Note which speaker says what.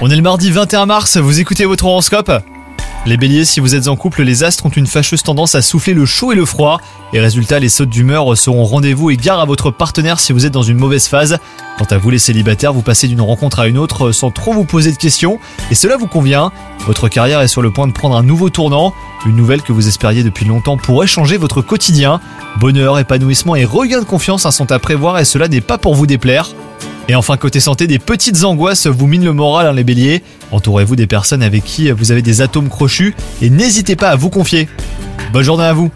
Speaker 1: On est le mardi 21 mars, vous écoutez votre horoscope? Les béliers, si vous êtes en couple, les astres ont une fâcheuse tendance à souffler le chaud et le froid. Et résultat, les sautes d'humeur seront rendez-vous et gare à votre partenaire si vous êtes dans une mauvaise phase. Quant à vous les célibataires, vous passez d'une rencontre à une autre sans trop vous poser de questions. Et cela vous convient. Votre carrière est sur le point de prendre un nouveau tournant. Une nouvelle que vous espériez depuis longtemps pourrait changer votre quotidien. Bonheur, épanouissement et regain de confiance hein, sont à prévoir et cela n'est pas pour vous déplaire. Et enfin, côté santé, des petites angoisses vous minent le moral, hein, les béliers. Entourez-vous des personnes avec qui vous avez des atomes crochus et n'hésitez pas à vous confier. Bonne journée à vous